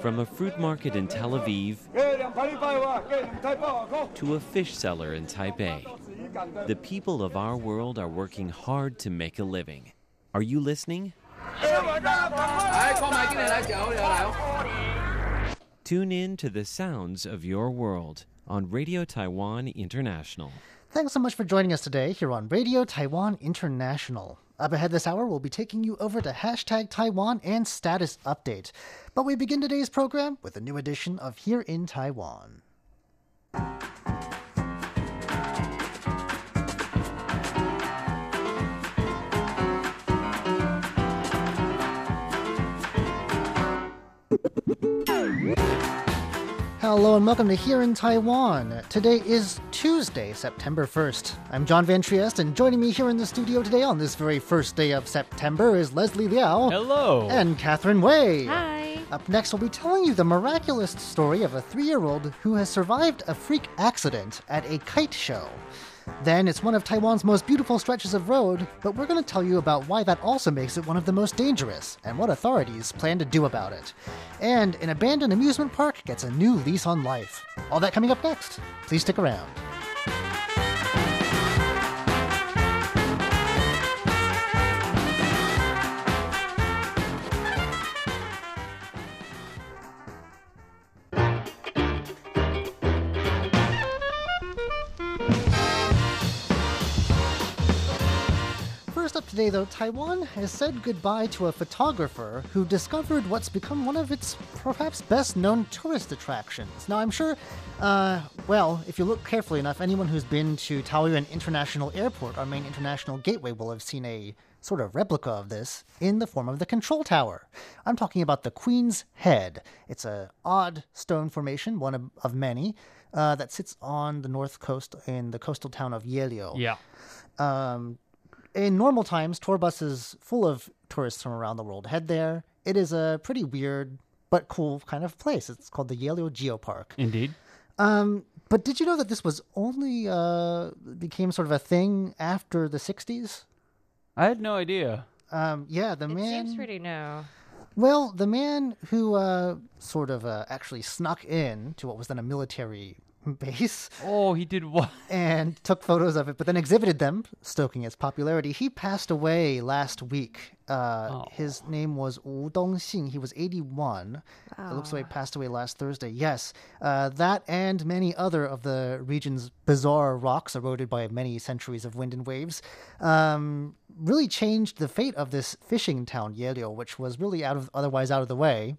From a fruit market in Tel Aviv to a fish seller in Taipei, the people of our world are working hard to make a living. Are you listening? Tune in to the sounds of your world on Radio Taiwan International. Thanks so much for joining us today here on Radio Taiwan International. Up ahead this hour, we'll be taking you over to hashtag Taiwan and status update. But we begin today's program with a new edition of Here in Taiwan. Hello and welcome to Here in Taiwan. Today is Tuesday, September 1st. I'm John Van Trieste, and joining me here in the studio today on this very first day of September is Leslie Liao. Hello. And Catherine Wei. Hi. Up next, we'll be telling you the miraculous story of a three year old who has survived a freak accident at a kite show. Then it's one of Taiwan's most beautiful stretches of road, but we're going to tell you about why that also makes it one of the most dangerous and what authorities plan to do about it. And an abandoned amusement park gets a new lease on life. All that coming up next. Please stick around. Today, though, Taiwan has said goodbye to a photographer who discovered what's become one of its perhaps best known tourist attractions. Now, I'm sure, uh, well, if you look carefully enough, anyone who's been to Taoyuan International Airport, our main international gateway, will have seen a sort of replica of this in the form of the control tower. I'm talking about the Queen's Head. It's a odd stone formation, one of, of many, uh, that sits on the north coast in the coastal town of Yehliu Yeah. um, in normal times, tour buses full of tourists from around the world head there. It is a pretty weird but cool kind of place. It's called the Yehliu Geopark. Indeed. Um, but did you know that this was only uh, became sort of a thing after the '60s? I had no idea. Um, yeah, the It man. seems pretty new. Well, the man who uh, sort of uh, actually snuck in to what was then a military base Oh, he did what? and took photos of it, but then exhibited them, stoking its popularity. He passed away last week. Uh, Oh. His name was Wu Dongxing. He was 81. It looks like he passed away last Thursday. Yes, uh, that and many other of the region's bizarre rocks eroded by many centuries of wind and waves um, really changed the fate of this fishing town, Yehliu, which was really out of otherwise out of the way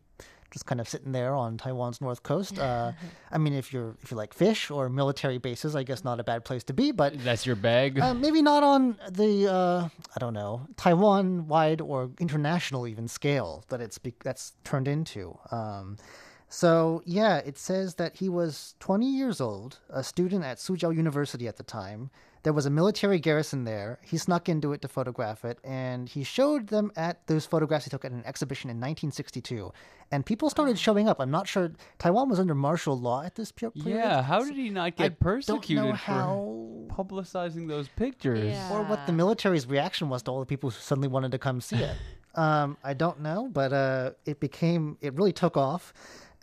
just kind of sitting there on Taiwan's north coast. Uh, I mean, if you're if you like fish or military bases, I guess not a bad place to be. But That's your bag. uh, maybe not on the uh, I don't know Taiwan wide or international even scale that it's be- that's turned into. Um, so yeah, it says that he was 20 years old, a student at Soochow University at the time. There was a military garrison there. He snuck into it to photograph it, and he showed them at those photographs he took at an exhibition in 1962. And people started showing up. I'm not sure Taiwan was under martial law at this period. yeah. How did he not I get don't know persecuted how for publicizing those pictures? Yeah. or what the military's reaction was to all the people who suddenly wanted to come see it. um, I don't know, but uh, it became it really took off.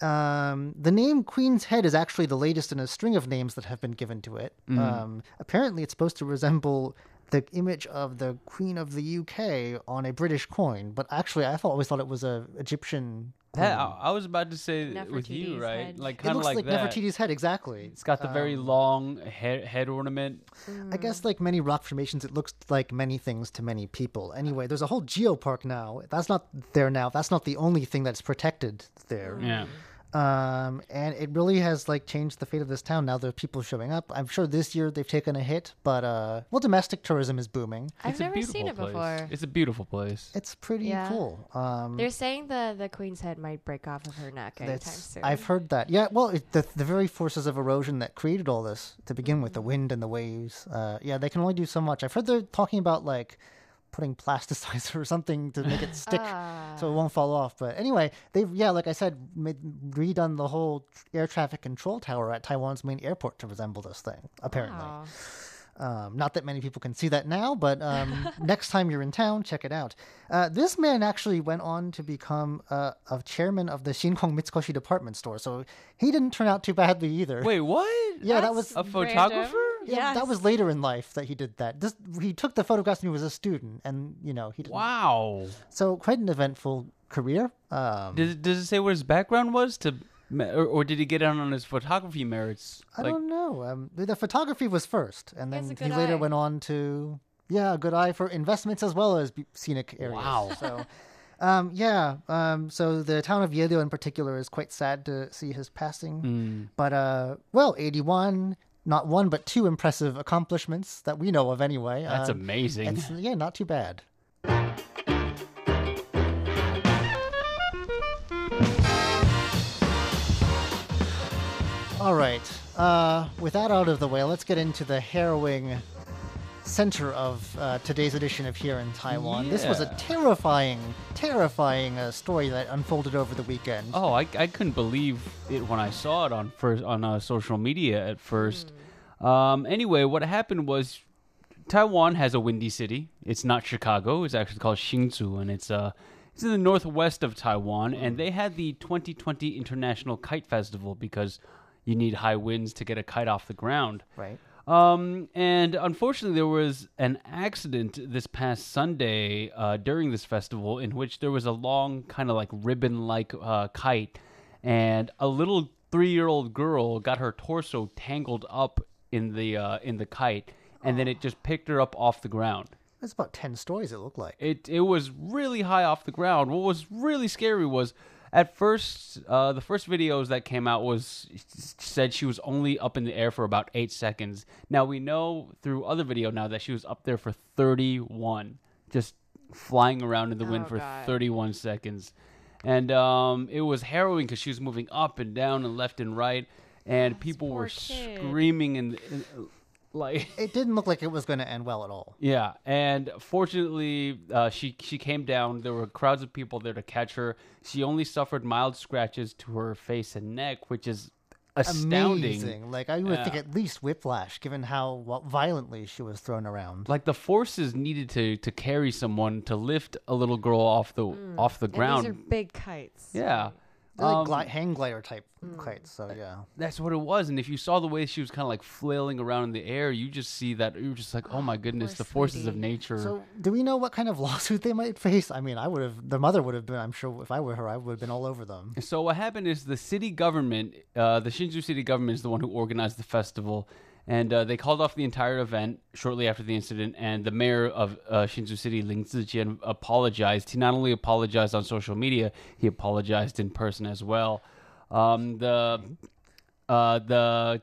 Um, the name Queen's Head is actually the latest in a string of names that have been given to it. Um, apparently, it's supposed to resemble the image of the Queen of the UK on a British coin, but actually, I thought, always thought it was a Egyptian. That, I, I was about to say with you, right? head. Like It kind of looks like, like, that. Nefertiti's head, exactly. It's got the very long head, head ornament. I guess like many rock formations, it looks like many things to many people. Anyway, there's a whole geopark now. That's not there now. That's not the only thing that's protected there. Yeah. Um, and it really has like changed the fate of this town. Now there are people showing up. I'm sure this year they've taken a hit, but uh, well, domestic tourism is booming. I've It's a never beautiful seen it place. before. It's a beautiful place. It's pretty Yeah. cool. Um, They're saying the the queen's head might break off of her neck anytime soon. I've heard that. Yeah, well, it, the the very forces of erosion that created all this to begin with, the wind and the waves. Uh, yeah, they can only do so much. I've heard they're talking about like putting plasticizer or something to make it stick so it won't fall off. But anyway, they've yeah, like I said, made, redone the whole air traffic control tower at Taiwan's main airport to resemble this thing. Apparently. Wow. Um, not that many people can see that now, but um, next time you're in town, check it out. Uh, this man actually went on to become uh, a chairman of the Shinkong Mitsukoshi department store, so he didn't turn out too badly either. Wait, what? yeah, that was A random. photographer? Yeah, that was later in life that he did that. This, he took the photographs when he was a student, and you know he didn't. Wow. So quite an eventful career. Um, Does it, does it say what his background was to, or, or did he get out on his photography merits? I don't know. Um, the, the photography was first, and then a he later eye. went on to yeah, a good eye for investments as well as scenic areas. Wow. So, um, yeah. Um, so the town of Yedo in particular is quite sad to see his passing. Hmm. But uh, well, eighty-one, not one but two impressive accomplishments that we know of anyway. That's Um, amazing. It's, yeah, not too bad. All right. Uh, with that out of the way, let's get into the harrowing center of uh, today's edition of Here in Taiwan. This was a terrifying, terrifying uh, story that unfolded over the weekend. Oh, I, I couldn't believe it when I saw it on first on uh, social media at first. Um, anyway, what happened was Taiwan has a windy city. It's not Chicago. It's actually called Hsinchu, and it's uh it's in the northwest of Taiwan. And they had the 2020 International Kite Festival because you need high winds to get a kite off the ground. Right. Um, and unfortunately, there was an accident this past Sunday uh, during this festival in which there was a long, kind of like ribbon like uh, kite, and a little three year old girl got her torso tangled up in the uh, in the kite, and then it just picked her up off the ground. It's about 10 stories, it looked like. It it was really high off the ground. What was really scary was at first uh, the first videos that came out was said she was only up in the air for about eight seconds. Now we know through other video now that she was up there for thirty one, just flying around in the wind Oh, for thirty one seconds, and um, it was harrowing because she was moving up and down and left and right, and people were kid. screaming and, and like It didn't look like it was going to end well at all. yeah, and fortunately, uh, she she came down. There were crowds of people there to catch her. She only suffered mild scratches to her face and neck, which is astounding. Amazing. Like, I would think at least whiplash, given how well, violently she was thrown around. Like the forces needed to to carry someone to lift a little girl off the off the And ground. these are big kites. yeah. They're like Um, gli- hang glider type kites, so yeah. That's what it was. And if you saw the way she was kind of like flailing around in the air, you just see that you were just like, oh my goodness, the forces of nature. So, do we know what kind of lawsuit they might face? I mean, I would have, the mother would have been, I'm sure if I were her, I would have been all over them. So what happened is the city government, uh, the Hsinchu city government, is the one who organized the festival, and uh, they called off the entire event shortly after the incident. And the mayor of uh, Hsinchu City, Ling Zijian, apologized. He not only apologized on social media, he apologized in person as well. Um, the uh, the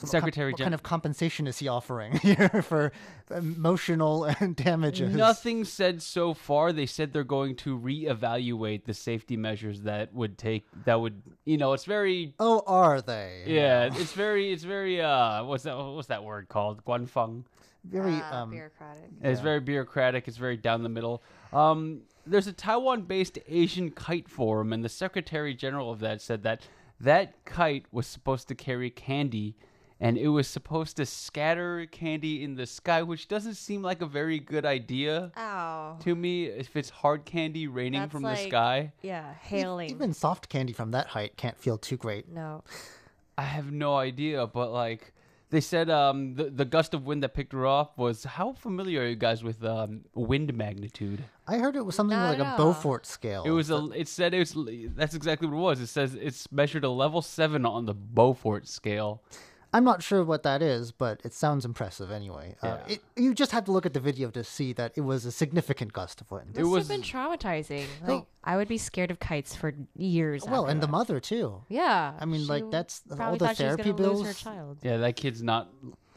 So what kind- secretary what gen- kind of compensation is he offering here for emotional damages? Nothing said so far. They said they're going to reevaluate the safety measures that would take that would you know it's very Oh, are they? Yeah, it's very, it's very, uh, what's that, what's that word called? Guanfeng. Very, Uh, um, bureaucratic. It's very bureaucratic. It's very down the middle. Um, there's a Taiwan-based Asian kite forum, and the secretary general of that said that that kite was supposed to carry candy, and it was supposed to scatter candy in the sky, which doesn't seem like a very good idea Ow. to me. If it's hard candy raining That's from the sky, Yeah, hailing. even soft candy from that height can't feel too great. no. I have no idea, but like they said, um, the the gust of wind that picked her off was. How familiar are you guys with um, wind magnitude? I heard it was something Not like a all. Beaufort scale. It was a. It said it was. That's exactly what it was. It says it's measured a level seven on the Beaufort scale. I'm not sure what that is, but it sounds impressive anyway. Uh, it, you just have to look at the video to see that it was a significant gust of wind. It Must was- have been traumatizing. Like, I would be scared of kites for years. well, after and the mother too. Yeah. I mean, like, that's- all the thought she was therapy gonna lose her bills. child. Yeah, that kid's not.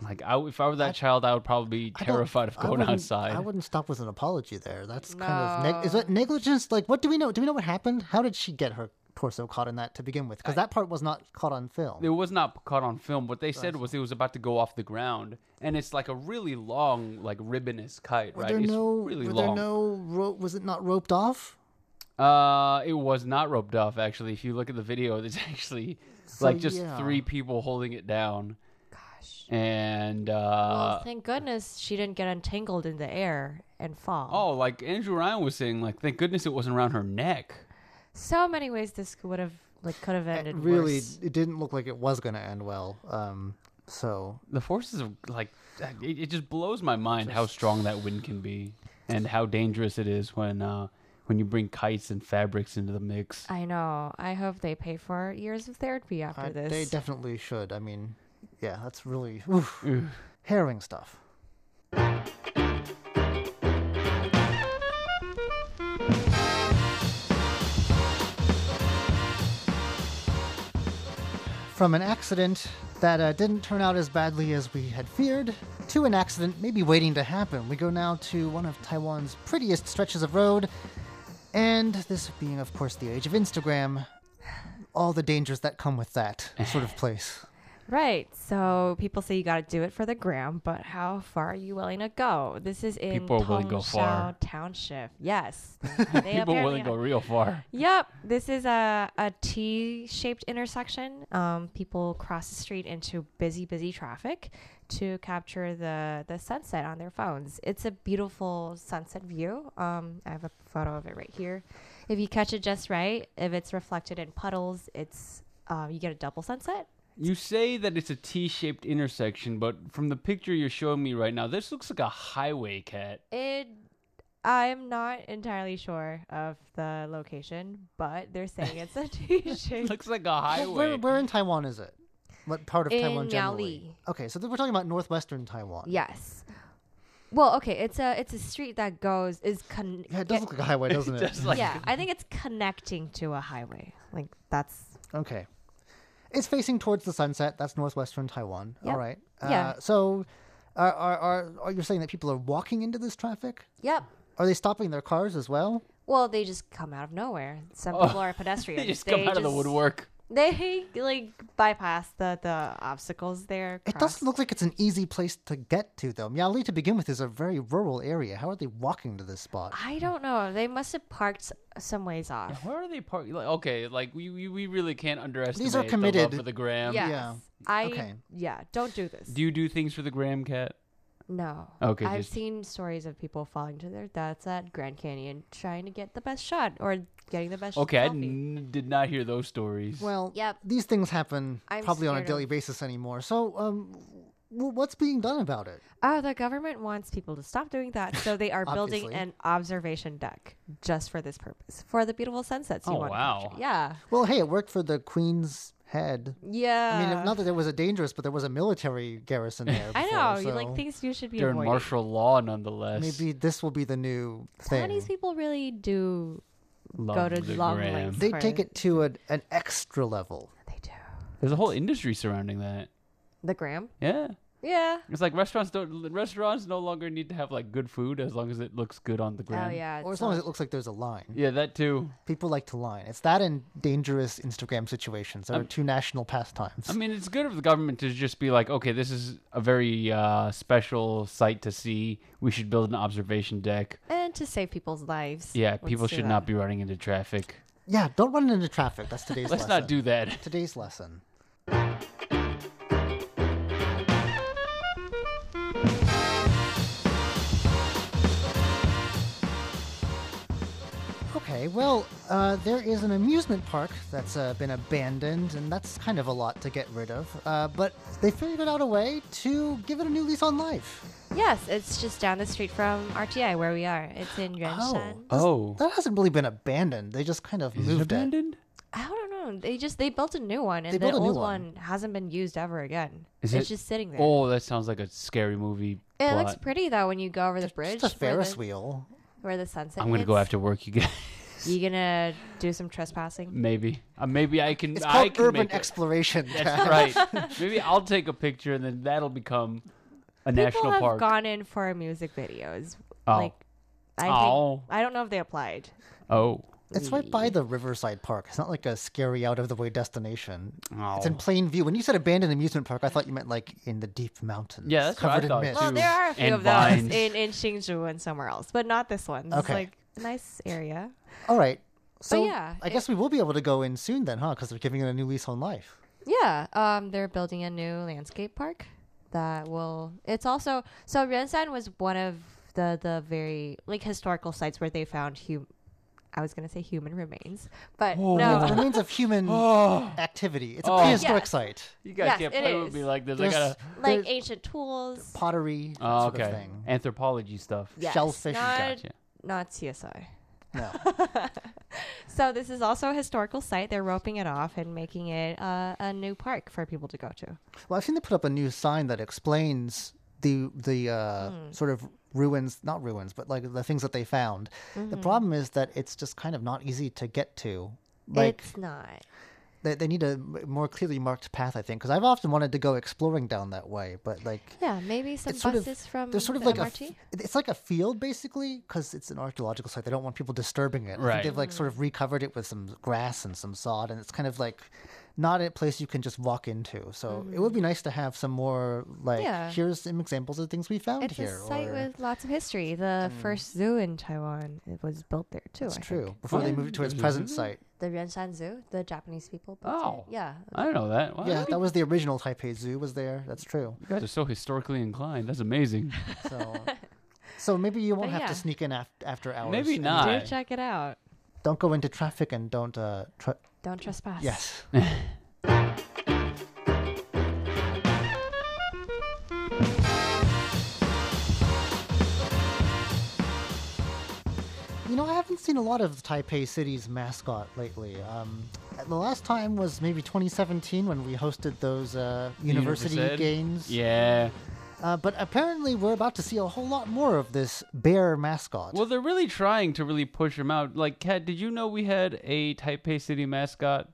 Like, I, if I were that child, I would probably be terrified of going wouldn't- outside. I wouldn't stop with an apology there. That's kind of neg- is No. that negligence? Like, what do we know? Do we know what happened? How did she get her torso caught in that to begin with? Because that part was not caught on film. It was not caught on film. What they said was it was about to go off the ground, and it's like a really long, like ribbonous kite, Were right? there it's no? really were long. there no? Ro- was it not roped off? Uh, it was not roped off. Actually, if you look at the video, there's actually So, like just yeah. three people holding it down. gosh. and uh, well, thank goodness she didn't get entangled in the air and fall. oh, like Andrew Ryan was saying, like thank goodness it wasn't around her neck. So many ways this would have like could have It ended really, worse. it didn't look like it was going to end well. Um, so The forces of like it, it just blows my mind how strong that wind can be, and how dangerous it is when uh, when you bring kites and fabrics into the mix. I know. I hope they pay for years of therapy after I, this. they definitely should. I mean, yeah, that's really oof, harrowing stuff. From an accident that uh, didn't turn out as badly as we had feared, to an accident maybe waiting to happen, we go now to one of Taiwan's prettiest stretches of road, and this being, of course, the age of Instagram, all the dangers that come with that sort of place. Right. So people say you got to do it for the gram, but how far are you willing to go? This is in People willing to go far. Township. Yes. They People willing to go real far. Yep, this is a, a T-shaped intersection. Um, people cross the street into busy, busy traffic to capture the the sunset on their phones. It's a beautiful sunset view. Um, I have a photo of it right here. If you catch it just right, if it's reflected in puddles, it's uh, you get a double sunset. You say that it's a T-shaped intersection, but from the picture you're showing me right now, this looks like a highway cat. It. I'm not entirely sure of the location, but they're saying it's a T-shaped. looks like a Well, highway. Where, where in Taiwan is it? What part of In Taiwan generally? Miaoli. Okay, so th- we're talking about northwestern Taiwan. Yes. Well, okay, it's a it's a street that goes is con- Yeah, it does get- look like a highway, doesn't it? Just like yeah, I think it's connecting to a highway. Like that's Okay. It's facing towards the sunset. That's northwestern Taiwan. Yep. All right. Uh, Yeah. So, are, are, are, are you saying that people are walking into this traffic? yep. Are they stopping their cars as well? Well, they just come out of nowhere. Some Oh, people are pedestrians. they just come out of the woodwork. They like bypass the the obstacles there. It cross- doesn't look like it's an easy place to get to, though. Miaoli, to begin with, is a very rural area. How are they walking to this spot? I don't know. They must have parked s- some ways off. Where are they parked? Like, okay, like we, we we really can't underestimate These are the committed. love for the gram. Yes. yeah. I Okay. yeah. Don't do this. Do you do things for the gram cat? no. Okay, I've just- seen stories of people falling to their deaths at Grand Canyon trying to get the best shot or getting the best. Okay, I selfie. did not hear those stories. Well, Yep. these things happen I'm probably on a scared daily of- basis anymore. So, um, w- what's being done about it? Oh, the government wants people to stop doing that, so they are building Obviously. an observation deck just for this purpose, for the beautiful sunsets you Oh, want. to wow. capture. Yeah, Well, hey, it worked for the Queen's Head. yeah. I mean, not that it was a dangerous, but there was a military garrison there. I before, know. You so like things you should be They're in avoiding. martial law, nonetheless. Maybe this will be the new thing. Taiwanese people really do Love go to the long gram. lengths. They for take it. it to an, an extra level. They do. There's a whole industry surrounding that. The gram. Yeah. Yeah. It's like restaurants don't restaurants no longer need to have like good food as long as it looks good on the ground. Oh yeah. Or as long as it looks like there's a line. Yeah, that too. People like to line. It's that and dangerous Instagram situations. There are two national pastimes. I mean, it's good of the government to just be like, okay, this is a very uh, special site to see. We should build an observation deck. and to save people's lives. Yeah, Let's people should that. not be running into traffic. yeah, don't run into traffic. That's today's lesson. Let's lesson. not do that. Today's lesson. Okay, well, uh, there is an amusement park that's uh, been abandoned, and that's kind of a lot to get rid of. Uh, but they figured out a way to give it a new lease on life. Yes, it's just down the street from RTI where we are. It's in Yuanshan. Oh, That hasn't really been abandoned. They just kind of is it moved it. abandoned? I don't know. They just they built a new one, and They the new old one. one. hasn't been used ever again. Is it's it- just sitting there. Oh, that sounds like a scary movie. it plot. looks pretty though when you go over the bridge. Just a where Ferris the, wheel. Where the sunset. I'm gonna go after work. You guys, You gonna do some trespassing? maybe. Uh, maybe I can. It's I called can urban make a- exploration. That's right. Maybe I'll take a picture and then that'll become a People national have park. gone in for music videos. Oh. Like, I Oh. think I don't know if they applied. oh. It's right by the Riverside Park. It's not like a scary out of the way destination. Oh. It's in Oh. plain view. When you said abandoned amusement park, I thought you meant like in the deep mountains. Yeah, that's what I covered thought, in mist. too. Well, there are a few And of those in in Hsinchu and somewhere else, but not this one. It's Okay. like a nice area. All right. So yeah, I guess we will be able to go in soon then, huh? Because they're giving it a new lease on life. Yeah, um, they're building a new landscape park. that will. It's also so Yuanshan was one of the the very like historical sites where they found hum. I was gonna say human remains, but Oh. It's no. remains of human Oh, activity. It's a Oh. prehistoric Yes. site. you guys Yes, can't it play with me like this. I gotta. like ancient tools. pottery, that Oh, sort okay. of thing. Anthropology stuff. Yes, Shellfish. not, Gotcha. Not CSI. No. So this is also a historical site. They're roping it off and making it uh, a new park for people to go to. Well, I've seen they put up a new sign that explains the the uh, Hmm. sort of ruins, not ruins, but like the things that they found. Mm-hmm. The problem is that it's just kind of not easy to get to. Like it's not. They, they need a more clearly marked path, I think, because I've often wanted to go exploring down that way, but like Yeah, maybe some it's sort of from there's sort of the like a MRT. f- it's like a field basically because it's an archaeological site. They don't want people disturbing it. I think Right. they've like sort mm. of recovered it with some grass and some sod, and it's kind of like not a place you can just walk into. So it would be nice to have some more like Mm-hmm. Yeah. here's some examples of things we found It's here. a site or, with lots of history. The first zoo in Taiwan it was built there too. That's I true. think. Before they moved it to its There's a present site. The Yuanshan Zoo, the Japanese people built Oh. it. Yeah. I don't know that. Wow. Yeah, that was the original Taipei Zoo was there. That's true. You guys are so historically inclined. That's amazing. So, so maybe you won't But have to sneak in after after hours. Maybe and not. Do check it out. Don't go into traffic and don't. Uh, tr- Don't trespass. yes. You know, I haven't seen a lot of Taipei City's mascot lately. Um, the last time was maybe 2017 when we hosted those uh, university Universiade? games. Yeah. Uh, but apparently, we're about to see a whole lot more of this bear mascot. Well, they're really trying to really push him out. Like, Kat, did you know we had a Taipei City mascot?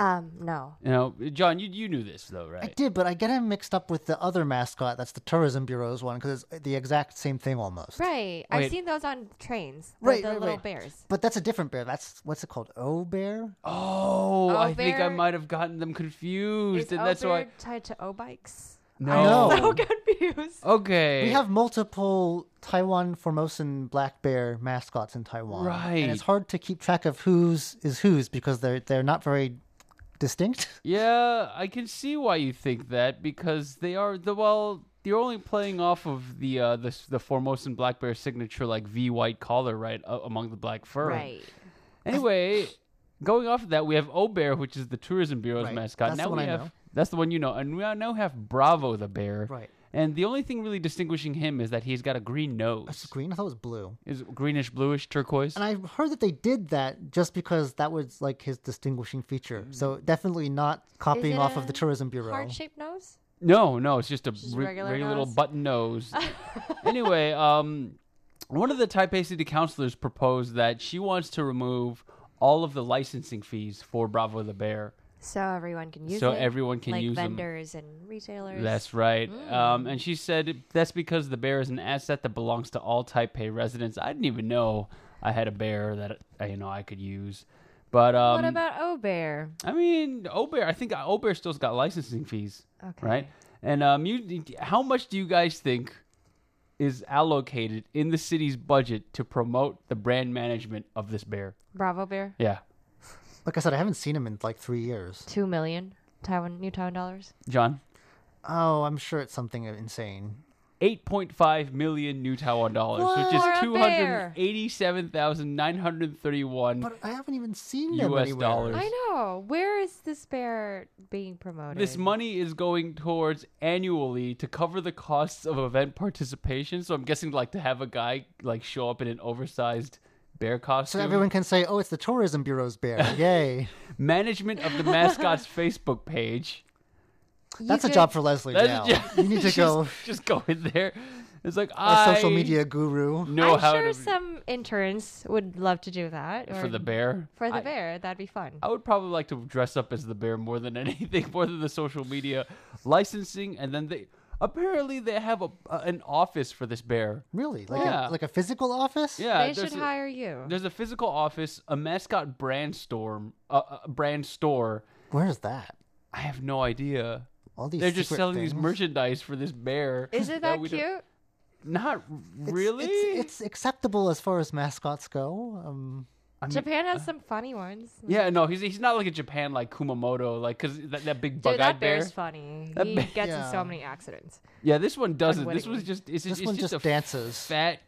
Um. No. You know, John, you you knew this though, right? I did, but I get him mixed up with the other mascot. That's the tourism bureau's one because it's the exact same thing almost. Right. Wait. I've seen those on trains. The, Right, the right, little right. bears. But that's a different bear. That's what's it called? O bear. Oh, Oh, I think I might have gotten them confused, Is and that's why. Obear tied to O bikes? No. No. So confused. Okay. We have multiple Taiwan Formosan black bear mascots in Taiwan, Right. And it's hard to keep track of whose is whose because they're they're not very distinct. Yeah, I can see why you think that because they are the well. You're only playing off of the uh, the the Formosan black bear signature like V white collar, right, uh, among the black fur. Right. Anyway, going off of that, we have O Bear, which is the tourism bureau's Right, mascot. that's the now one we I have know. That's the one you know, and we now have Bravo the bear. Right. And the only thing really distinguishing him is that he's got a green It's nose. green. I thought it was blue. Is greenish, bluish, turquoise. And I heard that they did that just because that was like his distinguishing feature. So definitely not copying off of the tourism bureau. Heart shaped nose? No, no, it's just a Just re- regular regular little button nose. anyway, um, one of the Taipei City councilors proposed that she wants to remove all of the licensing fees for Bravo the Bear. So everyone can use So it. So everyone can like use them. vendors and retailers. That's right. Um, Mm. and she said that's because the bear is an asset that belongs to all Taipei residents. I didn't even know I had a bear that uh, you know I could use. But um, what about O Bear? I mean, O Bear. I think Obear still's got licensing fees, Okay. right? And um, you, how much do you guys think is allocated in the city's budget to promote the brand management of this bear? Bravo Bear? Yeah, Like I said, I haven't seen him in like three years. Two million Taiwan new Taiwan dollars. John. Oh, I'm sure it's something insane. 8.5 million new Taiwan dollars, which is For a two bear. hundred eighty-seven thousand nine hundred thirty-one. But I haven't even seen them US anywhere. dollars. I know. Where is this bear being promoted? This money is going towards annually to cover the costs of event participation. So I'm guessing like to have a guy like show up in an oversized bear costume. So everyone can say, "Oh, it's the tourism bureau's bear." Yay! Management of the mascot's Facebook page. You That's a job for Leslie now. just- you need to just, go Just go in there. It's like a I social media guru. know I'm how sure to some interns would love to do that. for the bear. For the I- bear, that'd be fun. I would probably like to dress up as the bear more than anything, more than the social media licensing, and then they apparently they have a, a- an office for this bear. Really? Like Yeah. a like a physical office? Yeah, they there's should a- hire you. There's a physical office, a mascot brand store, uh, a brand store. Where's that? I have no idea. All these They're just secret selling things. these merchandise for this bear. Is it that we don't- cute? Not It's- really. It's, it's acceptable as far as mascots go. Um, I mean, Japan has some funny ones. Yeah, no, he's he's not like a Japan like Kumamoto, like because that, that big bug-eyed that bear. bear's funny. That he bear- gets in so many accidents. Yeah, this one doesn't. This was just it's, This it's one just, just a dances. fat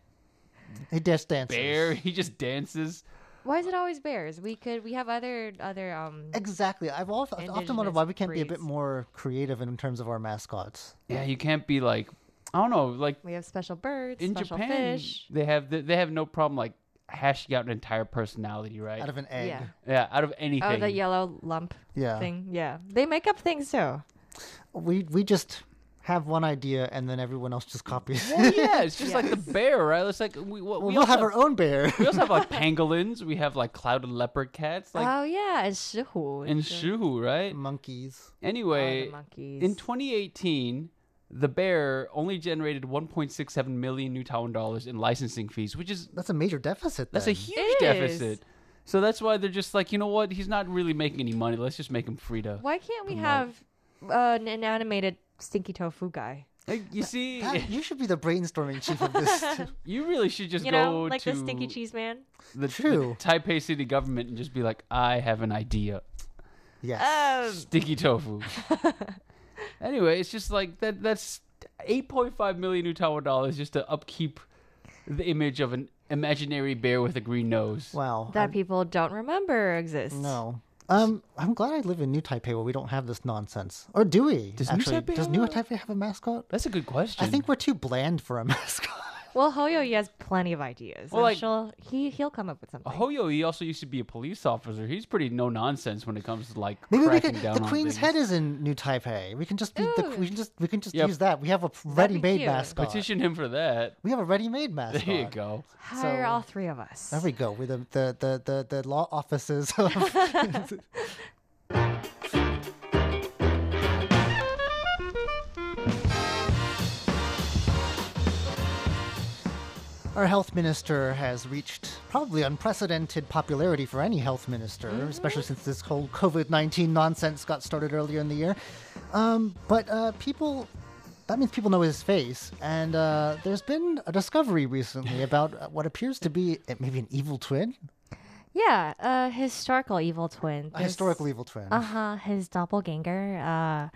He just dances. bear. He just dances. Why is it always bears? We could we have other other um Exactly. I've often, often wondered why we can't be a bit more creative in terms of our mascots. Yeah, you can't be like I don't know, like we have special birds, in special Japan fish. they have they, they have no problem like hashing out an entire personality, right? Out of an egg. Yeah. yeah, out of anything. Oh, the yellow lump Yeah. thing. Yeah, they make up things too. We we just have one idea and then everyone else just copies. Well, yeah, it's just like the bear, right? It's like we, well, we we'll also have our own bear. we also have like pangolins. We have like clouded leopard cats, like oh yeah, and shihu. in the- Shuhu, right? Monkeys. oh, the Anyway, monkeys. in 2018, the bear only generated 1.67 million New Taiwan dollars in licensing fees, which is That's a major deficit. that's a huge It deficit. is. So that's why they're just like, you know what? He's not really making any money. Let's just make him free to. Why can't we promote. have uh, an animated stinky tofu guy? Like, you see, That- you should be the brainstorming chief of this. you really should just you go like to the stinky cheese man. the, the True. Taipei city government and just be like, I have an idea. yes. Um, Sticky tofu. anyway, it's just like that. That's 8.5 million New Taiwan dollars just to upkeep the image of an imaginary bear with a green nose. wow. that I'm- people don't remember exists. no. Um, I'm glad I live in New Taipei where we don't have this nonsense. Or do we? Does New Actually, Taipei does have New a- Taipei have a mascot? That's a good question. I think we're too bland for a mascot. Well, Hoyo he has plenty of ideas. Well, I'm like- he he'll come up with something. Hoyo, he also used to be a police officer. He's pretty no nonsense when it comes to like Maybe we cracking could. down The on Queen's things. Head is in New Taipei. We can just be the. We can just. We can just Yep. use that. We have a ready-made cute. mascot. Petition him for that. We have a ready-made mascot. There you go. Hire so- all three of us. There we go. With the the the the, the law offices of. Our health minister has reached probably unprecedented popularity for any health minister, especially since this whole COVID 19 nonsense got started earlier in the year. Um, but uh, people, that means people know his face. And uh, there's been a discovery recently about what appears to be uh, maybe an evil twin, Yeah, a historical evil twin. a historical evil twin. Uh huh. His doppelganger uh,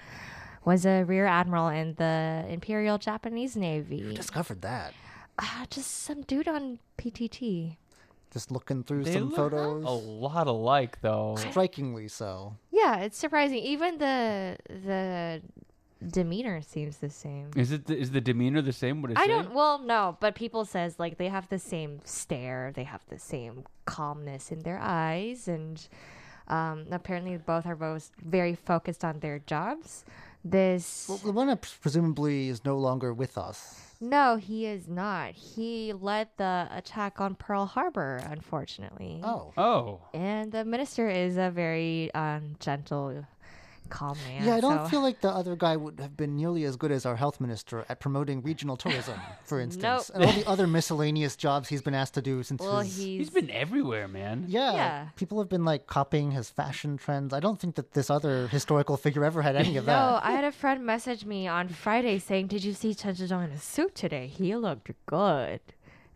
was a rear admiral in the Imperial Japanese Navy. Discovered that. Uh, just some dude on PTT. Just looking through They some look photos. A lot alike, though. Strikingly so. Yeah, it's surprising. Even the the demeanor seems the same. Is it the, is the demeanor the same? What it I say? don't. Well, no, but people says like they have the same stare, they have the same calmness in their eyes, and um, apparently both are both very focused on their jobs. This Well, the one that presumably is no longer with us. No, he is not. He led the attack on Pearl Harbor, unfortunately. Oh. Oh, and the minister is a very um, gentle, calm man. Yeah, I don't so- feel like the other guy would have been nearly as good as our health minister at promoting regional tourism, for instance, Nope. and all the other miscellaneous jobs he's been asked to do since Well, his. he's, he's been everywhere, man. yeah, Yeah. people have been like copying his fashion trends. I don't think that this other historical figure ever had any of that. No, that. I had a friend message me on Friday saying, "Did you see Chen Zhedong in a suit today? He looked good."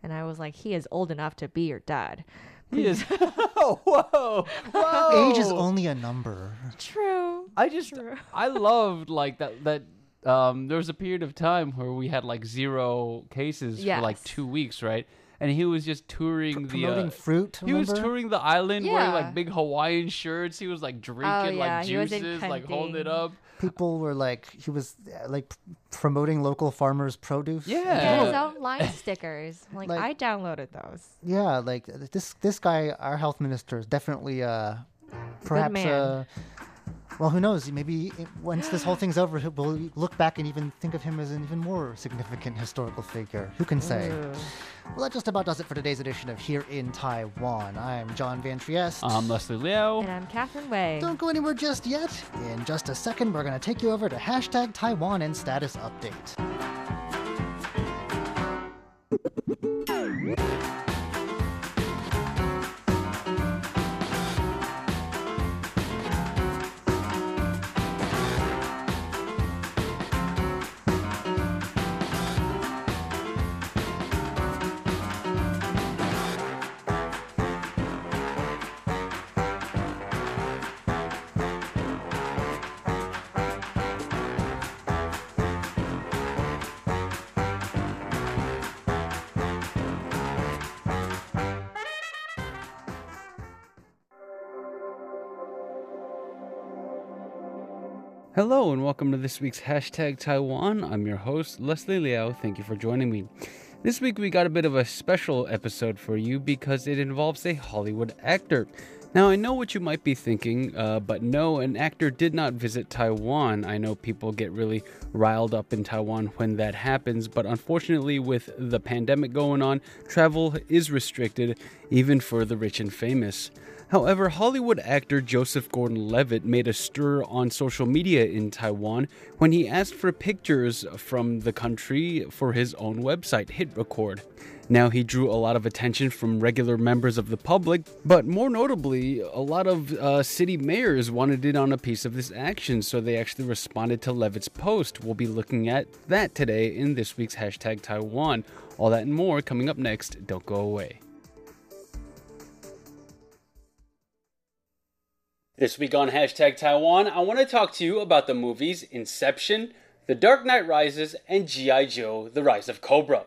And I was like, "He is old enough to be your dad." He is. oh, whoa, whoa. Age is only a number. True. I just True. I loved like that that um there was a period of time where we had like zero cases for like two weeks, right? And he was just touring the Promoting uh, fruit. he was touring the island wearing like big Hawaiian shirts. He was like drinking Oh, yeah, like he was in juices, like holding it up. People were like, he was uh, like promoting local farmers' produce. Yeah. Get his own line stickers. Like, Like- I downloaded those. Yeah, like this this guy, our health minister, is definitely uh, perhaps man. Well, who knows? Maybe i- once this whole thing's over, we'll look back and even think of him as an even more significant historical figure. Who can say? Ooh. Well, that just about does it for today's edition of Here in Taiwan. I'm John Van Trieste. I'm Leslie Liao. And I'm Catherine Wei. Don't go anywhere just yet. In just a second, we're going to take you over to hashtag Taiwan and status update. Hello and welcome to this week's hashtag Taiwan. I'm your host, Leslie Liao. Thank you for joining me. This week we got a bit of a special episode for you because it involves a Hollywood actor. Now, I know what you might be thinking, uh, but no, an actor did not visit Taiwan. I know people get really riled up in Taiwan when that happens, but unfortunately, with the pandemic going on, travel is restricted, even for the rich and famous. However, Hollywood actor Joseph Gordon Levitt made a stir on social media in Taiwan when he asked for pictures from the country for his own website, Hit Record. Now, he drew a lot of attention from regular members of the public, but more notably, a lot of uh, city mayors wanted in on a piece of this action, so they actually responded to Levitt's post. We'll be looking at that today in this week's hashtag Taiwan. All that and more coming up next. Don't go away. This week on hashtag Taiwan, I want to talk to you about the movies Inception, The Dark Knight Rises, and G.I. Joe The Rise of Cobra.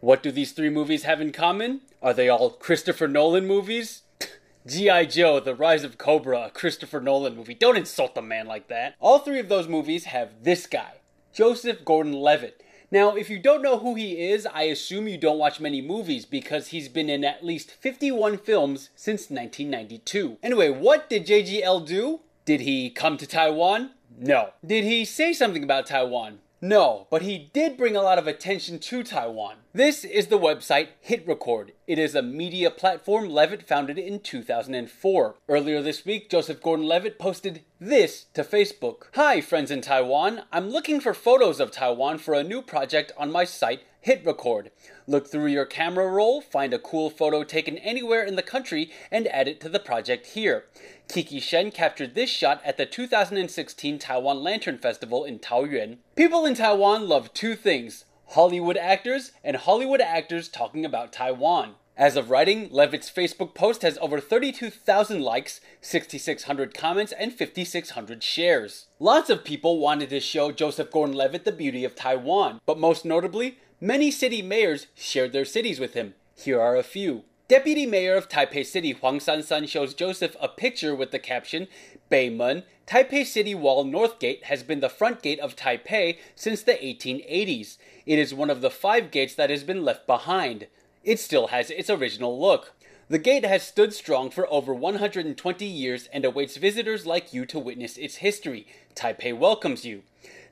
What do these three movies have in common? Are they all Christopher Nolan movies? G.I. Joe, The Rise of Cobra, a Christopher Nolan movie. Don't insult the man like that. All three of those movies have this guy, Joseph Gordon Levitt. Now, if you don't know who he is, I assume you don't watch many movies because he's been in at least 51 films since 1992. Anyway, what did JGL do? Did he come to Taiwan? No. Did he say something about Taiwan? No, but he did bring a lot of attention to Taiwan. This is the website HitRecord. It is a media platform Levitt founded in 2004. Earlier this week, Joseph Gordon Levitt posted this to Facebook Hi, friends in Taiwan. I'm looking for photos of Taiwan for a new project on my site, HitRecord. Look through your camera roll, find a cool photo taken anywhere in the country, and add it to the project here. Kiki Shen captured this shot at the 2016 Taiwan Lantern Festival in Taoyuan. People in Taiwan love two things Hollywood actors and Hollywood actors talking about Taiwan. As of writing, Levitt's Facebook post has over 32,000 likes, 6,600 comments, and 5,600 shares. Lots of people wanted to show Joseph Gordon Levitt the beauty of Taiwan, but most notably, Many city mayors shared their cities with him. Here are a few. Deputy Mayor of Taipei City Huang Shanshan shows Joseph a picture with the caption, Beimen, Taipei City Wall North Gate has been the front gate of Taipei since the 1880s. It is one of the five gates that has been left behind. It still has its original look. The gate has stood strong for over 120 years and awaits visitors like you to witness its history. Taipei welcomes you.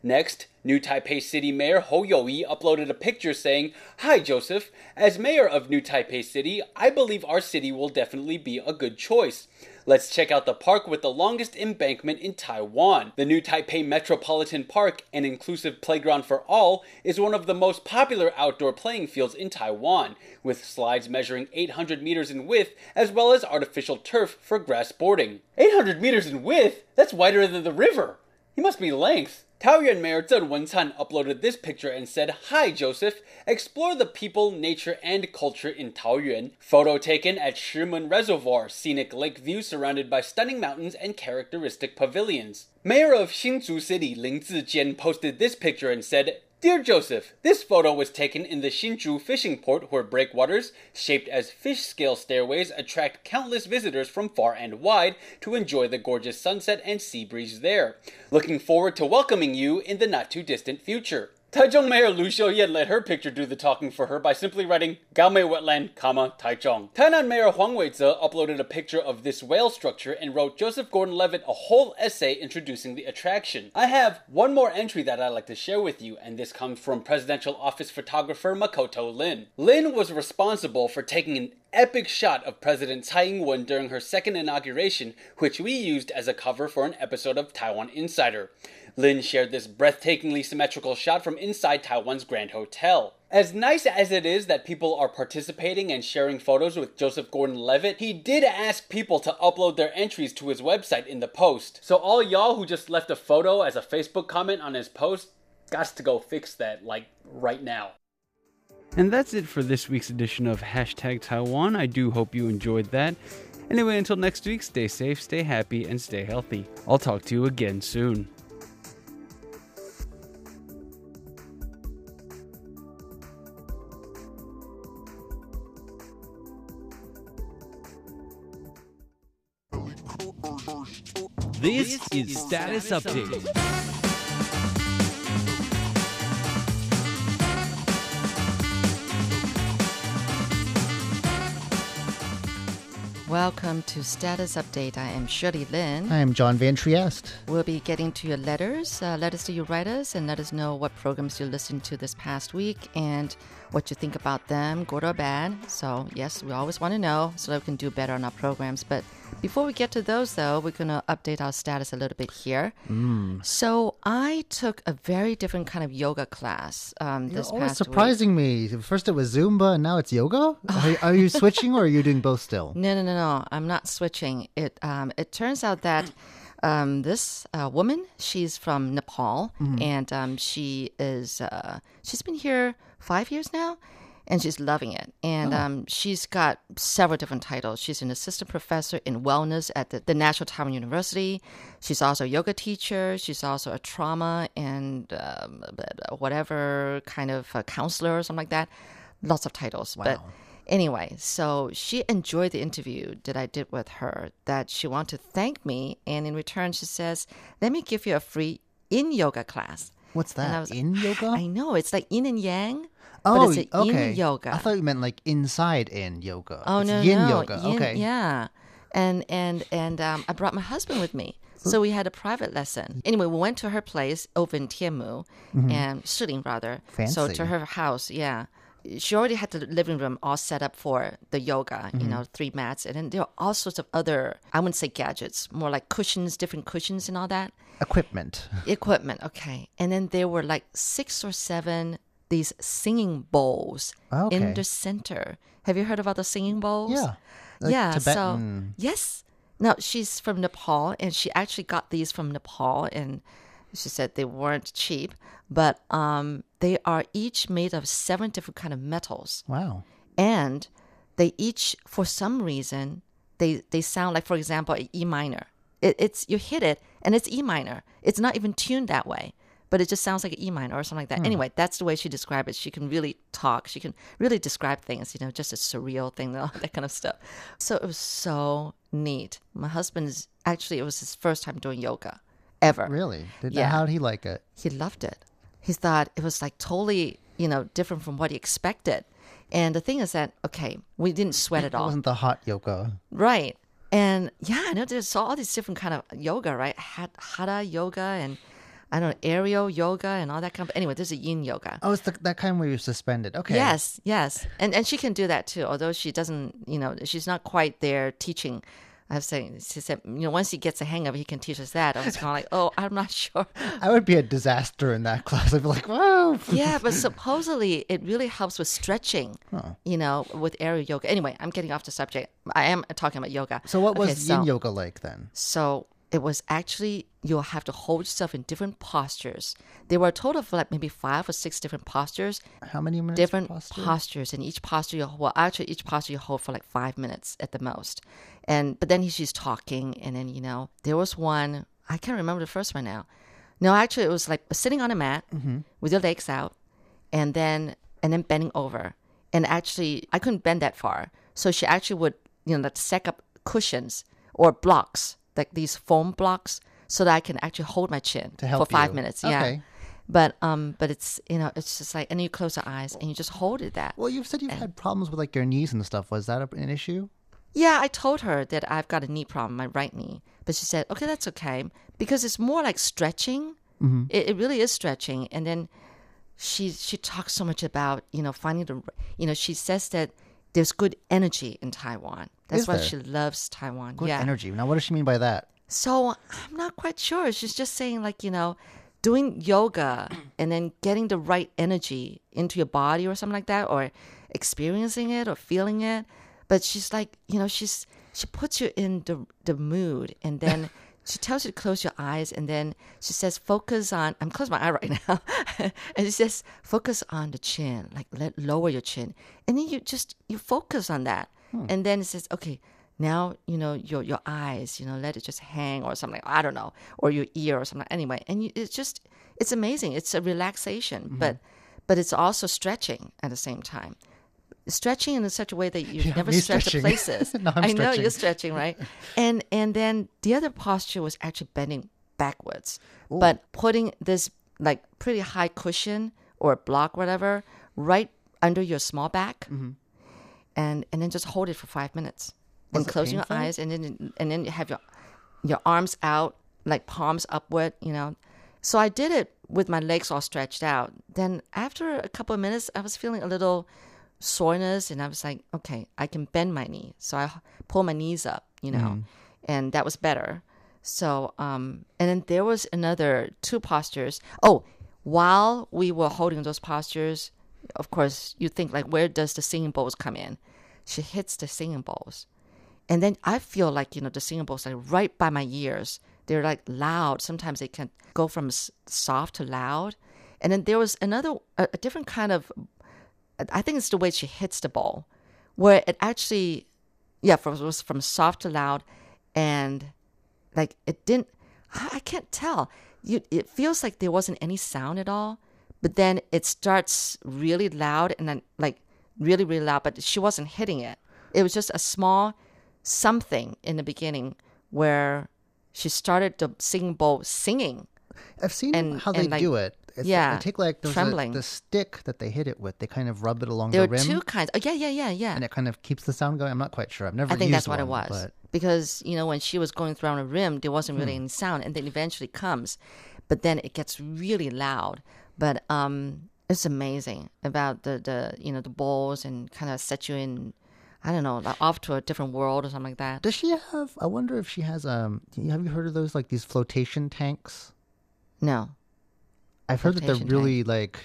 Next, New Taipei City Mayor Hou Youyi uploaded a picture saying, Hi Joseph, as mayor of New Taipei City, I believe our city will definitely be a good choice. Let's check out the park with the longest embankment in Taiwan. The New Taipei Metropolitan Park, an inclusive playground for all, is one of the most popular outdoor playing fields in Taiwan, with slides measuring 800 meters in width as well as artificial turf for grass boarding. 800 meters in width? That's wider than the river. He must be length. Taoyuan Mayor Zheng Wencan uploaded this picture and said, Hi Joseph, explore the people, nature, and culture in Taoyuan. Photo taken at Shimen Reservoir, scenic lake view surrounded by stunning mountains and characteristic pavilions. Mayor of Hsinchu City Ling Zijian posted this picture and said, Dear Joseph, this photo was taken in the Hsinchu fishing port where breakwaters, shaped as fish scale stairways, attract countless visitors from far and wide to enjoy the gorgeous sunset and sea breeze there. Looking forward to welcoming you in the not too distant future. Taichung Mayor Lu Xiuyan let her picture do the talking for her by simply writing Gaomei Wetland, comma, Taichung. Tainan Mayor Huang Weize uploaded a picture of this whale structure and wrote Joseph Gordon-Levitt a whole essay introducing the attraction. I have one more entry that I'd like to share with you, and this comes from presidential office photographer Makoto Lin. Lin was responsible for taking an epic shot of President Tsai Ing-wen during her second inauguration, which we used as a cover for an episode of Taiwan Insider. Lin shared this breathtakingly symmetrical shot from inside Taiwan's Grand Hotel. As nice as it is that people are participating and sharing photos with Joseph Gordon Levitt, he did ask people to upload their entries to his website in the post. So, all y'all who just left a photo as a Facebook comment on his post, got to go fix that, like, right now. And that's it for this week's edition of Hashtag Taiwan. I do hope you enjoyed that. Anyway, until next week, stay safe, stay happy, and stay healthy. I'll talk to you again soon. This is Status Update. Welcome to Status Update. I am Shirley Lin. I am John Van Trieste. We'll be getting to your letters, uh, letters to you writers, and let us know what programs you listened to this past week and what you think about them, good or bad. So, yes, we always want to know so that we can do better on our programs. But before we get to those, though, we're going to update our status a little bit here. So, I took a very different kind of yoga class um, You're this always past week. surprising me. First it was Zumba, and now it's yoga. Are, are you switching, or are you doing both still? No, no, no, no. I'm not switching. It um, it turns out that um, this uh, woman, she's from Nepal, and um, she is uh, she's been here five years now, and she's loving it. And um, she's got several different titles. She's an assistant professor in wellness at the, the National Taiwan University. She's also a yoga teacher. She's also a trauma and um, whatever kind of counselor or something like that. Lots of titles, but. Anyway, so she enjoyed the interview that I did with her, that she wanted to thank me. And in return, she says, let me give you a free in yoga class. What's that? was- In yoga? I know, it's like yin and yang. oh, but it's a okay. yoga. I thought you meant like inside in yoga. Oh It's no, yin no, yoga. yin- okay. yeah, and and and um, I brought my husband with me, so we had a private lesson. Anyway, we went to her place over in Tianmu, and Shilin rather. So Mm-hmm. To her house, yeah. She already had the living room all set up for the yoga, Mm-hmm. you know, three mats, and then there are all sorts of other, I wouldn't say gadgets, more like cushions, different cushions and all that Equipment. equipment. Okay, and then there were like six or seven these singing bowls Okay. in the center. Have you heard about the singing bowls? Yeah. Like yeah. Tibetan. So yes. Now, she's from Nepal, and she actually got these from Nepal, and she said they weren't cheap, but um, they are each made of seven different kind of metals. Wow. and they each for some reason they they sound like for example E minor. It, it's you hit it and it's e minor. It's not even tuned that way but it just sounds like an e minor or something like that. Anyway that's the way she described it. She can really talk. She can really describe things you know just a surreal thing all that kind of stuff. So it was so neat. My husband's actually it was his first time doing yoga ever Really? Did, Yeah. How did he like it? he loved it. He thought it was like totally, you know, different from what he expected. And the thing is that, okay, we didn't sweat at all. It wasn't the hot yoga. Right. And yeah, I know there's all these different kind of yoga, right? Hat, hatha yoga and I don't know, aerial yoga and all that kind of. Anyway, there's a yin yoga. Oh, it's the, that kind where you're suspended. Okay. Yes, yes, and and she can do that too. Although she doesn't, you know, she's not quite there teaching. I was saying, she said, you know, once he gets a hang of it, he can teach us that. I was kind of like, oh, I'm not sure. I would be a disaster in that class. I'd be like, whoa. yeah, but supposedly it really helps with stretching, you know, with aerial yoga. Anyway, I'm getting off the subject. I am talking about yoga. So what was Okay, so- yin yoga like then? So it was actually you'll have to hold yourself in different postures. There were a total of like maybe five or six different postures, How many minutes? different posture? postures, and each posture you well actually each posture you hold for like five minutes at the most. And but then he, she's talking, and then you know there was one I can't remember the first one now. No, actually it was like sitting on a mat mm-hmm. with your legs out, and then and then bending over. And actually, I couldn't bend that far, so she actually would you know like stack up cushions or blocks like these foam blocks so that I can actually hold my chin To help for five you. minutes. Yeah. Okay. But um, but it's you know it's just like and you close your eyes and you just hold it that. Well, you've said you've had problems with like your knees and stuff. Was that an issue? Yeah, I told her that I've got a knee problem, my right knee. But she said, okay, that's okay. Because it's more like stretching. It, it really is stretching. And then she she talks so much about, you know, finding the, you know, she says that there's good energy in Taiwan. That's Is why there? she loves Taiwan. Good yeah. energy. Now, what does she mean by that? So I'm not quite sure. She's just saying, like, you know, doing yoga and then getting the right energy into your body or something like that, or experiencing it or feeling it. But she's like, you know, she's she puts you in the the mood, and then she tells you to close your eyes, and then she says, focus on. I'm closing my eye right now, and she says, focus on the chin, like let lower your chin, and then you just you focus on that, hmm. and then it says, okay now you know your your eyes you know let it just hang or something i don't know or your ear or something anyway. And you, it's just it's amazing it's a relaxation mm-hmm. but but it's also stretching at the same time stretching in such a way that you Yeah, never stretch the places. No, I know you're stretching, right? and and then the other posture was actually bending backwards, but putting this like pretty high cushion or block, whatever, right under your small back, Mm-hmm. and and then just hold it for five minutes, Was and painful? your eyes, and then and then you have your your arms out, like palms upward, you know. So I did it with my legs all stretched out. Then after a couple of minutes, I was feeling a little soreness, and I was like, okay, I can bend my knee. So I pull my knees up, you know, and that was better. So um, and then there was another two postures. Oh, while we were holding those postures, of course, you think like, where does the singing bowls come in? She hits the singing bowls. And then I feel like, you know, the singing bowls like right by my ears. They're like loud. Sometimes they can go from soft to loud. And then there was another, a, a different kind of, I think it's the way she hits the ball, where it actually, yeah, from, was from soft to loud. And like it didn't, I can't tell. You, it feels like there wasn't any sound at all. But then it starts really loud and then like really, really loud, but she wasn't hitting it. It was just a small something in the beginning where she started the singing bowl singing. I've seen And- how they like, do it. It's, yeah, they take like a, trembling. the stick that they hit it with. They kind of rub it along There the rim, two kinds. Oh, yeah, yeah, yeah, yeah. and it kind of keeps the sound going. I'm not quite sure. I've never. I think used that's what it was. But Because, you know, when she was going around on the rim, there wasn't Hmm. really any sound, and then eventually comes. But then it gets really loud. But um, it's amazing about the, the, you know, the balls and kind of set you in, I don't know, like off to a different world or something like that. does she have? I wonder if she has. Um, have you heard of those like these flotation tanks? No. I've heard that they're really like.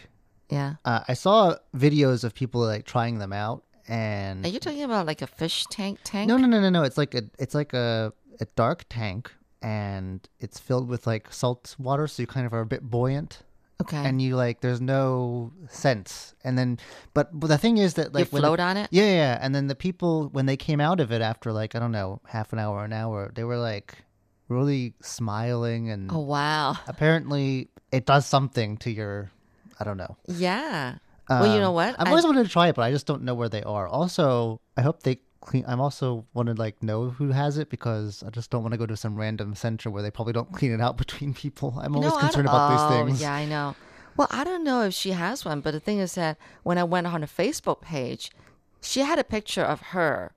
Yeah. Uh, I saw videos of people like trying them out, and Are you talking about like a fish tank tank? no, no, no, no, no. It's like a, it's like a, a dark tank, and it's filled with like salt water, so you kind of are a bit buoyant. Okay. and you like there's no sense and then but, but the thing is that like you when the- float on it? yeah yeah and then the people when they came out of it after like i don't know half an hour an hour they were like really smiling and Oh, wow. apparently it does something to your i don't know Yeah. well, you know Um, what? i've I- always wanted to try it but i just don't know where they are also i hope they clean i'm also want to like know who has it because i just don't want to go to some random center where they probably don't clean it out between people i'm always No, concerned about oh, these things Yeah, I know. Well, I don't know if she has one, but the thing is that when I went on her Facebook page, she had a picture of her,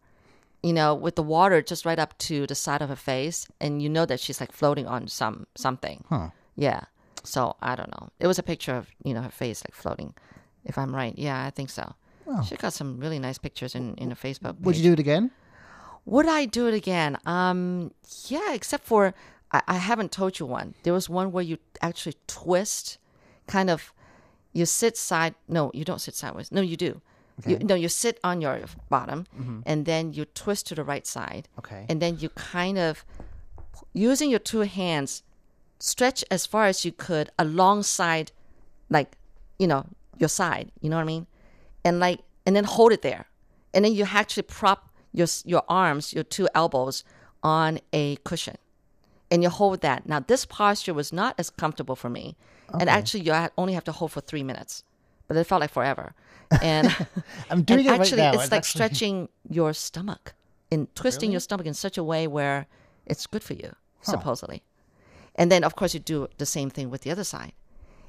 you know, with the water just right up to the side of her face, and you know that she's like floating on some something. Huh. Yeah. So I don't know. It was a picture of you know her face like floating. If I'm right, yeah, I think so. She got some really nice pictures in in her Facebook. Page. would you do it again Would I do it again? Um, yeah, except for I, I haven't told you one. There was one where you actually twist, kind of. You sit side. No, you don't sit sideways. No, you do. You, no, you sit on your bottom, and then you twist to the right side. Okay. And then you kind of, using your two hands, stretch as far as you could alongside, like, you know, your side. You know what I mean? And like, and then hold it there, and then you actually prop your your arms, your two elbows, on a cushion, and you hold that. Now, this posture was not as comfortable for me, and actually, you only have to hold for three minutes, but it felt like forever. And i'm doing and it right actually, now it's I'm like actually- stretching your stomach and twisting your stomach in such a way where it's good for you, supposedly. And then, of course, you do the same thing with the other side.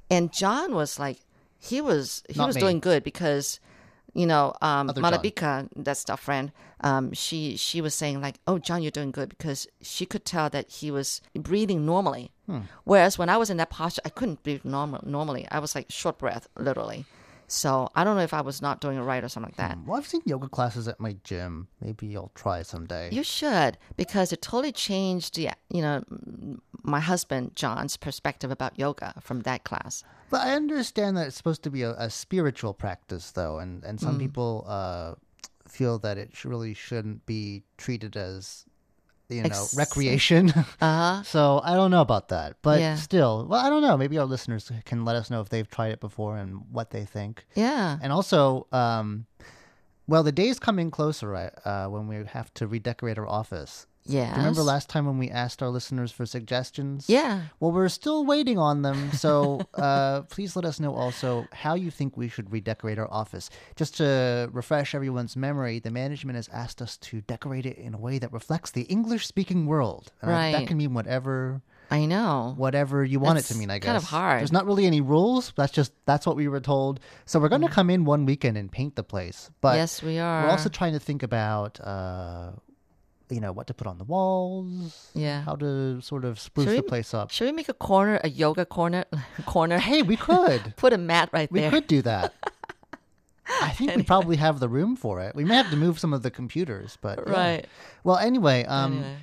And John was like, he was he Not was me. doing good because, you know, um, Other. Malabika, that's our friend. Um, she she was saying like, "Oh, John, you're doing good," because she could tell that he was breathing normally. Hmm. Whereas when I was in that posture, I couldn't breathe normal normally. I was like short breath, literally. So I don't know if I was not doing it right or something like that. Well, I've seen yoga classes at my gym. Maybe I'll try someday. You should because it totally changed, the, you know, my husband John's perspective about yoga from that class. But I understand that it's supposed to be a, a spiritual practice, though, and and Mm. some people uh, feel that it really shouldn't be treated as you know Ex- recreation. Uh huh. so I don't know about that, but Yeah. still, well, I don't know. Maybe our listeners can let us know if they've tried it before and what they think. Yeah. And also, um, well, the day's coming closer right, uh, when we have to redecorate our office. Yes. Remember last time when we asked our listeners for suggestions? Yeah. Well, we're still waiting on them. So uh, please let us know also how you think we should redecorate our office. Just to refresh everyone's memory, the management has asked us to decorate it in a way that reflects the English speaking world. And I- That can mean whatever I know. whatever you want it to mean, I guess. kind of hard. There's not really any rules. That's just that's what we were told. So we're going to come in one weekend and paint the place. But Mm. yes, we are. we're also trying to think about uh you know, what to put on the walls. Yeah. How to sort of spruce Should the place up. Should we make a corner, a yoga corner, corner? Hey, we could. Put a mat right we there. We could do that. I think we probably have the room for it. We may have to move some of the computers, but yeah. Right. Well, anyway, um, Anyway.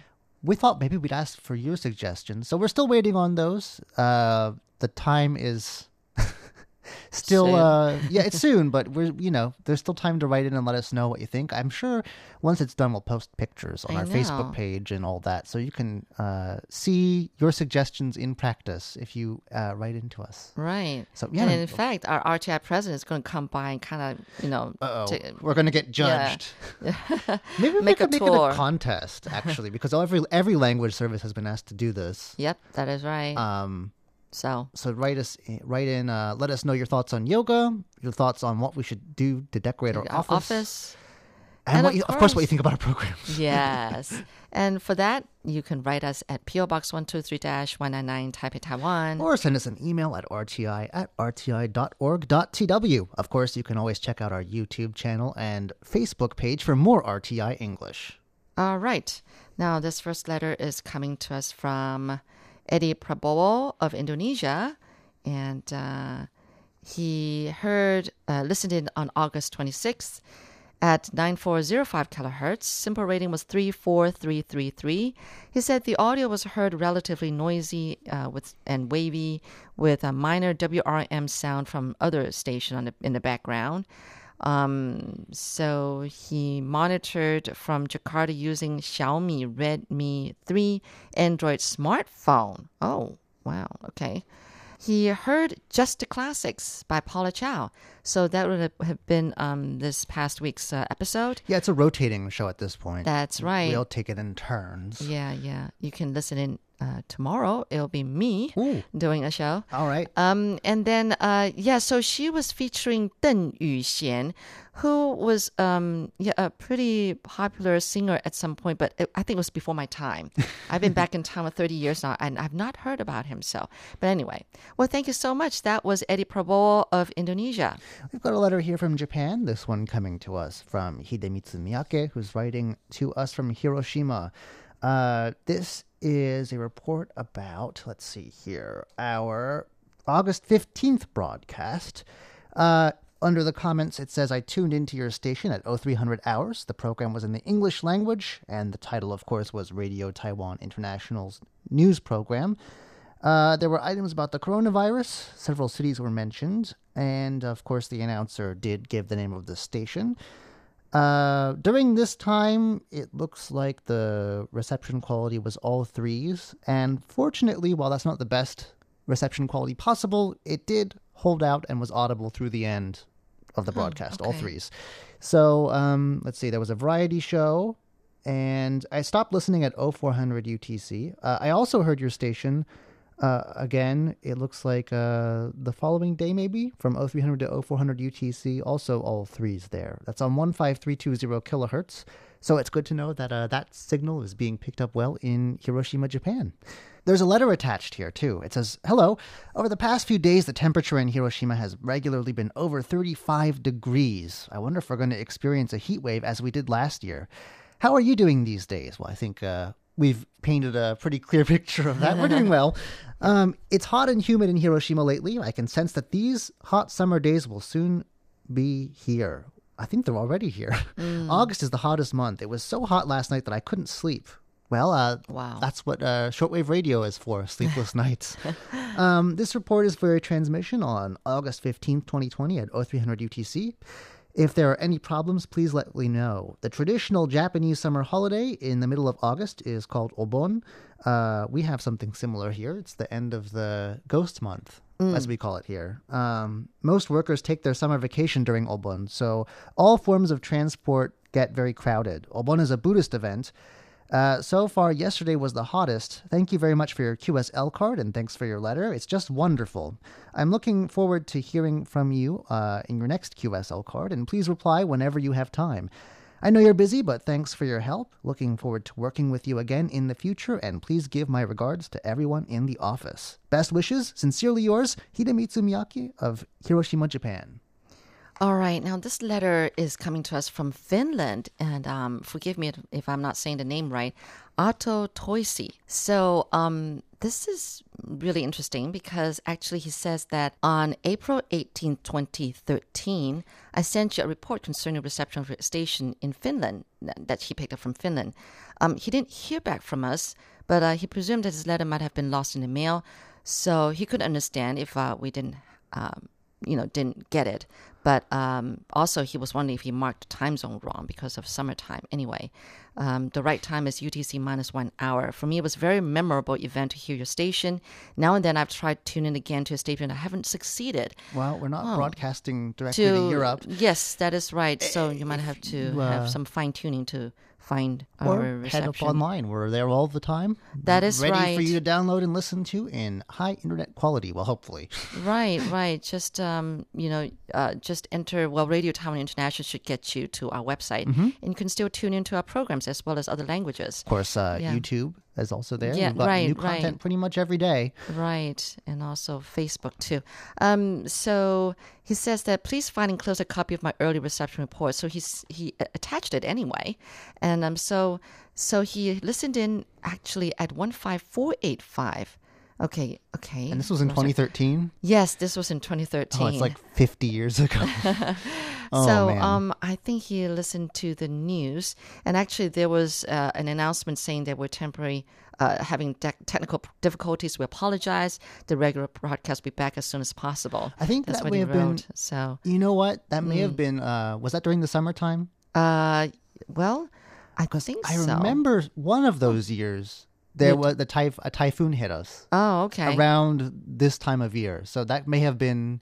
we thought maybe we'd ask for your suggestions, so we're still waiting on those. Uh, the time is still, uh, yeah, it's soon, but we're you know there's still time to write in and let us know what you think. I'm sure once it's done, we'll post pictures on I our Facebook page and all that, so you can uh, see your suggestions in practice if you uh, write into us. Right. So, yeah. And in fact, our RTI president is going to come by and kind of, you know, Oh, we're gonna get Yeah. judged. Maybe we Make a could make it a contest, actually, because every every language service has been asked to do this. Yep, that is right. Um, so, so write us, write in. Uh, let us know your thoughts on yoga, your thoughts on what we should do to decorate our office, office. and, and what of you, of course, what you think about our program. Yes. and for that, you can write us at PO Box 123-199 Taipei, Taiwan. Or send us an email at rti at rti.org.tw. Of course, you can always check out our YouTube channel and Facebook page for more RTI English. All right. Now, this first letter is coming to us from Eddie Prabowo of Indonesia. And uh, he heard, uh, listened in on August 26th at 9405 kilohertz. SINPO rating was 34333. He said the audio was heard relatively noisy uh, with and wavy with a minor QRM sound from other station on the, in the background. Um, so he monitored from Jakarta using Xiaomi Redmi 3 Android smartphone. Oh, wow. Okay. He heard Just the Classics by Paula Chow. So that would have- been um, this past week's uh, episode. Yeah, it's a rotating show at this point. That's right. We all take it in turns. Yeah, yeah. You can listen in uh, tomorrow. It'll be me Ooh. doing a show. All right. Um, and then, uh, yeah, so she was featuring Deng Yuxian, who was um, yeah, a pretty popular singer at some point, but it, I think it was before my time. I've been back in town for 30 years now, and I've not heard about him. So, but anyway, well, thank you so much. That was Eddie Prabowo of Indonesia. We've got a letter here from Japan, this one coming to us from Hidemitsu Miyake, who's writing to us from Hiroshima. Uh, this is a report about, let's see here, our August 15th broadcast. Uh, under the comments, it says, I tuned into your station at 0300 hours. The program was in the English language, and the title, of course, was Radio Taiwan International's news program. Uh, there were items about the coronavirus. Several cities were mentioned. And of course, the announcer did give the name of the station. Uh, during this time, it looks like the reception quality was all threes. And fortunately, while that's not the best reception quality possible, it did hold out and was audible through the end of the broadcast, all okay. threes. So um, let's see, there was a variety show. And I stopped listening at 0400 UTC. Uh, I also heard your station uh, again, it looks like uh, the following day, maybe from 0300 to 0400 UTC, also all threes there. That's on 15320 kilohertz. So it's good to know that uh, that signal is being picked up well in Hiroshima, Japan. There's a letter attached here, too. It says, Hello. Over the past few days, the temperature in Hiroshima has regularly been over 35 degrees. I wonder if we're going to experience a heat wave as we did last year. How are you doing these days? Well, I think uh, we've painted a pretty clear picture of that. We're doing well. Um, it's hot and humid in Hiroshima lately. I can sense that these hot summer days will soon be here. I think they're already here. August is the hottest month. It was so hot last night that I couldn't sleep. Well, uh, Wow. that's what uh, shortwave radio is for sleepless nights. Um, this report is for a transmission on August 15th, 2020 at 0300 UTC. If there are any problems, please let me know. The traditional Japanese summer holiday in the middle of August is called Obon. Uh, we have something similar here. It's the end of the ghost month, as we call it here. Um, most workers take their summer vacation during Obon, so all forms of transport get very crowded. Obon is a Buddhist event. Uh, so far, yesterday was the hottest. Thank you very much for your QSL card and thanks for your letter. It's just wonderful. I'm looking forward to hearing from you uh, in your next QSL card, and please reply whenever you have time. I know you're busy, but thanks for your help. Looking forward to working with you again in the future, and please give my regards to everyone in the office. Best wishes, sincerely yours, Hidemitsu Miyake of Hiroshima, Japan. All right. Now, this letter is coming to us from Finland, and um, forgive me if I'm not saying the name right. Otto Toisi. So, um, this is really interesting because actually he says that on April 18, 2013, I sent you a report concerning reception of station in Finland that he picked up from Finland. Um, he didn't hear back from us, but uh, he presumed that his letter might have been lost in the mail, so he couldn't understand if uh, we didn't. Um, you know, didn't get it. But um, also, he was wondering if he marked the time zone wrong because of summertime. Anyway, um, the right time is UTC minus one hour. For me, it was a very memorable event to hear your station. Now and then, I've tried tuning again to a station. I haven't succeeded. Well, we're not broadcasting directly to, Europe. Yes, that is right. So you might have to uh, have some fine tuning to find or our reception. head up online. We're there all the time. That is ready right. for you to download and listen to in high internet quality. Well, hopefully. Right, right. Just um, you know, uh, just enter. Well, Radio Taiwan International should get you to our website, Mm-hmm. and you can still tune into our programs as well as other languages. Of course, uh, Yeah. YouTube is also there. Yeah, right, new content right. pretty much every day. Right, and also Facebook too. Um, so he says that please find and close a copy of my early reception report. So he's he attached it anyway, and um, so so he listened in actually at one five four eight five. Okay, okay. And this was in 2013. Yes, this was in 2013. Oh, it's like 50 years ago. oh, so um, I think he listened to the news, and actually there was uh, an announcement saying that we're temporary uh, having te- technical difficulties. We apologize. The regular broadcast will be back as soon as possible. I think that's that what may have been- So, you know what? That may Mm. have been, uh, was that during the summertime? uh, well, I think I so. remember one of those years. There was the typh- a typhoon hit us Oh, okay. around this time of year. So that may have been.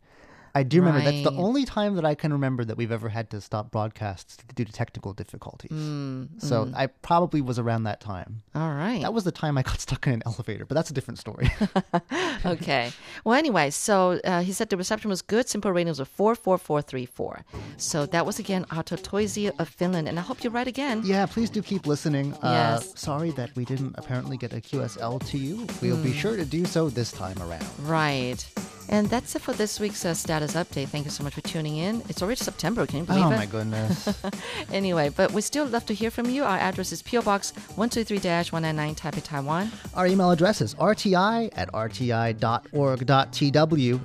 I do remember that's the only time that I can remember that we've ever had to stop broadcasts due to technical difficulties. Mm, so I probably was around that time. All right. That was the time I got stuck in an elevator, but that's a different story. okay. Well, anyway, so uh, he said the reception was good. SINPO ratings were 44434. So that was again Otto Toisi of Finland. And I hope you're right again. yeah, please do keep listening. Uh, Yes. sorry that we didn't apparently get a QSL to you. We'll be sure to do so this time around. Right. And that's it for this week's uh, status update. Thank you so much for tuning in. It's already September. Can you believe Oh it? my goodness. Anyway, but we still love to hear from you. Our address is PO Box 123-199 Taipei, Taiwan. Our email address is rti at rti.org.tw.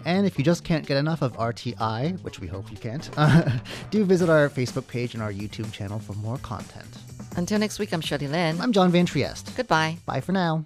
And if you just can't get enough of RTI, which we hope you can't, do visit our Facebook page and our YouTube channel for more content. Until next week, I'm Shirley Lin. I'm John Van Trieste. Goodbye. Bye for now.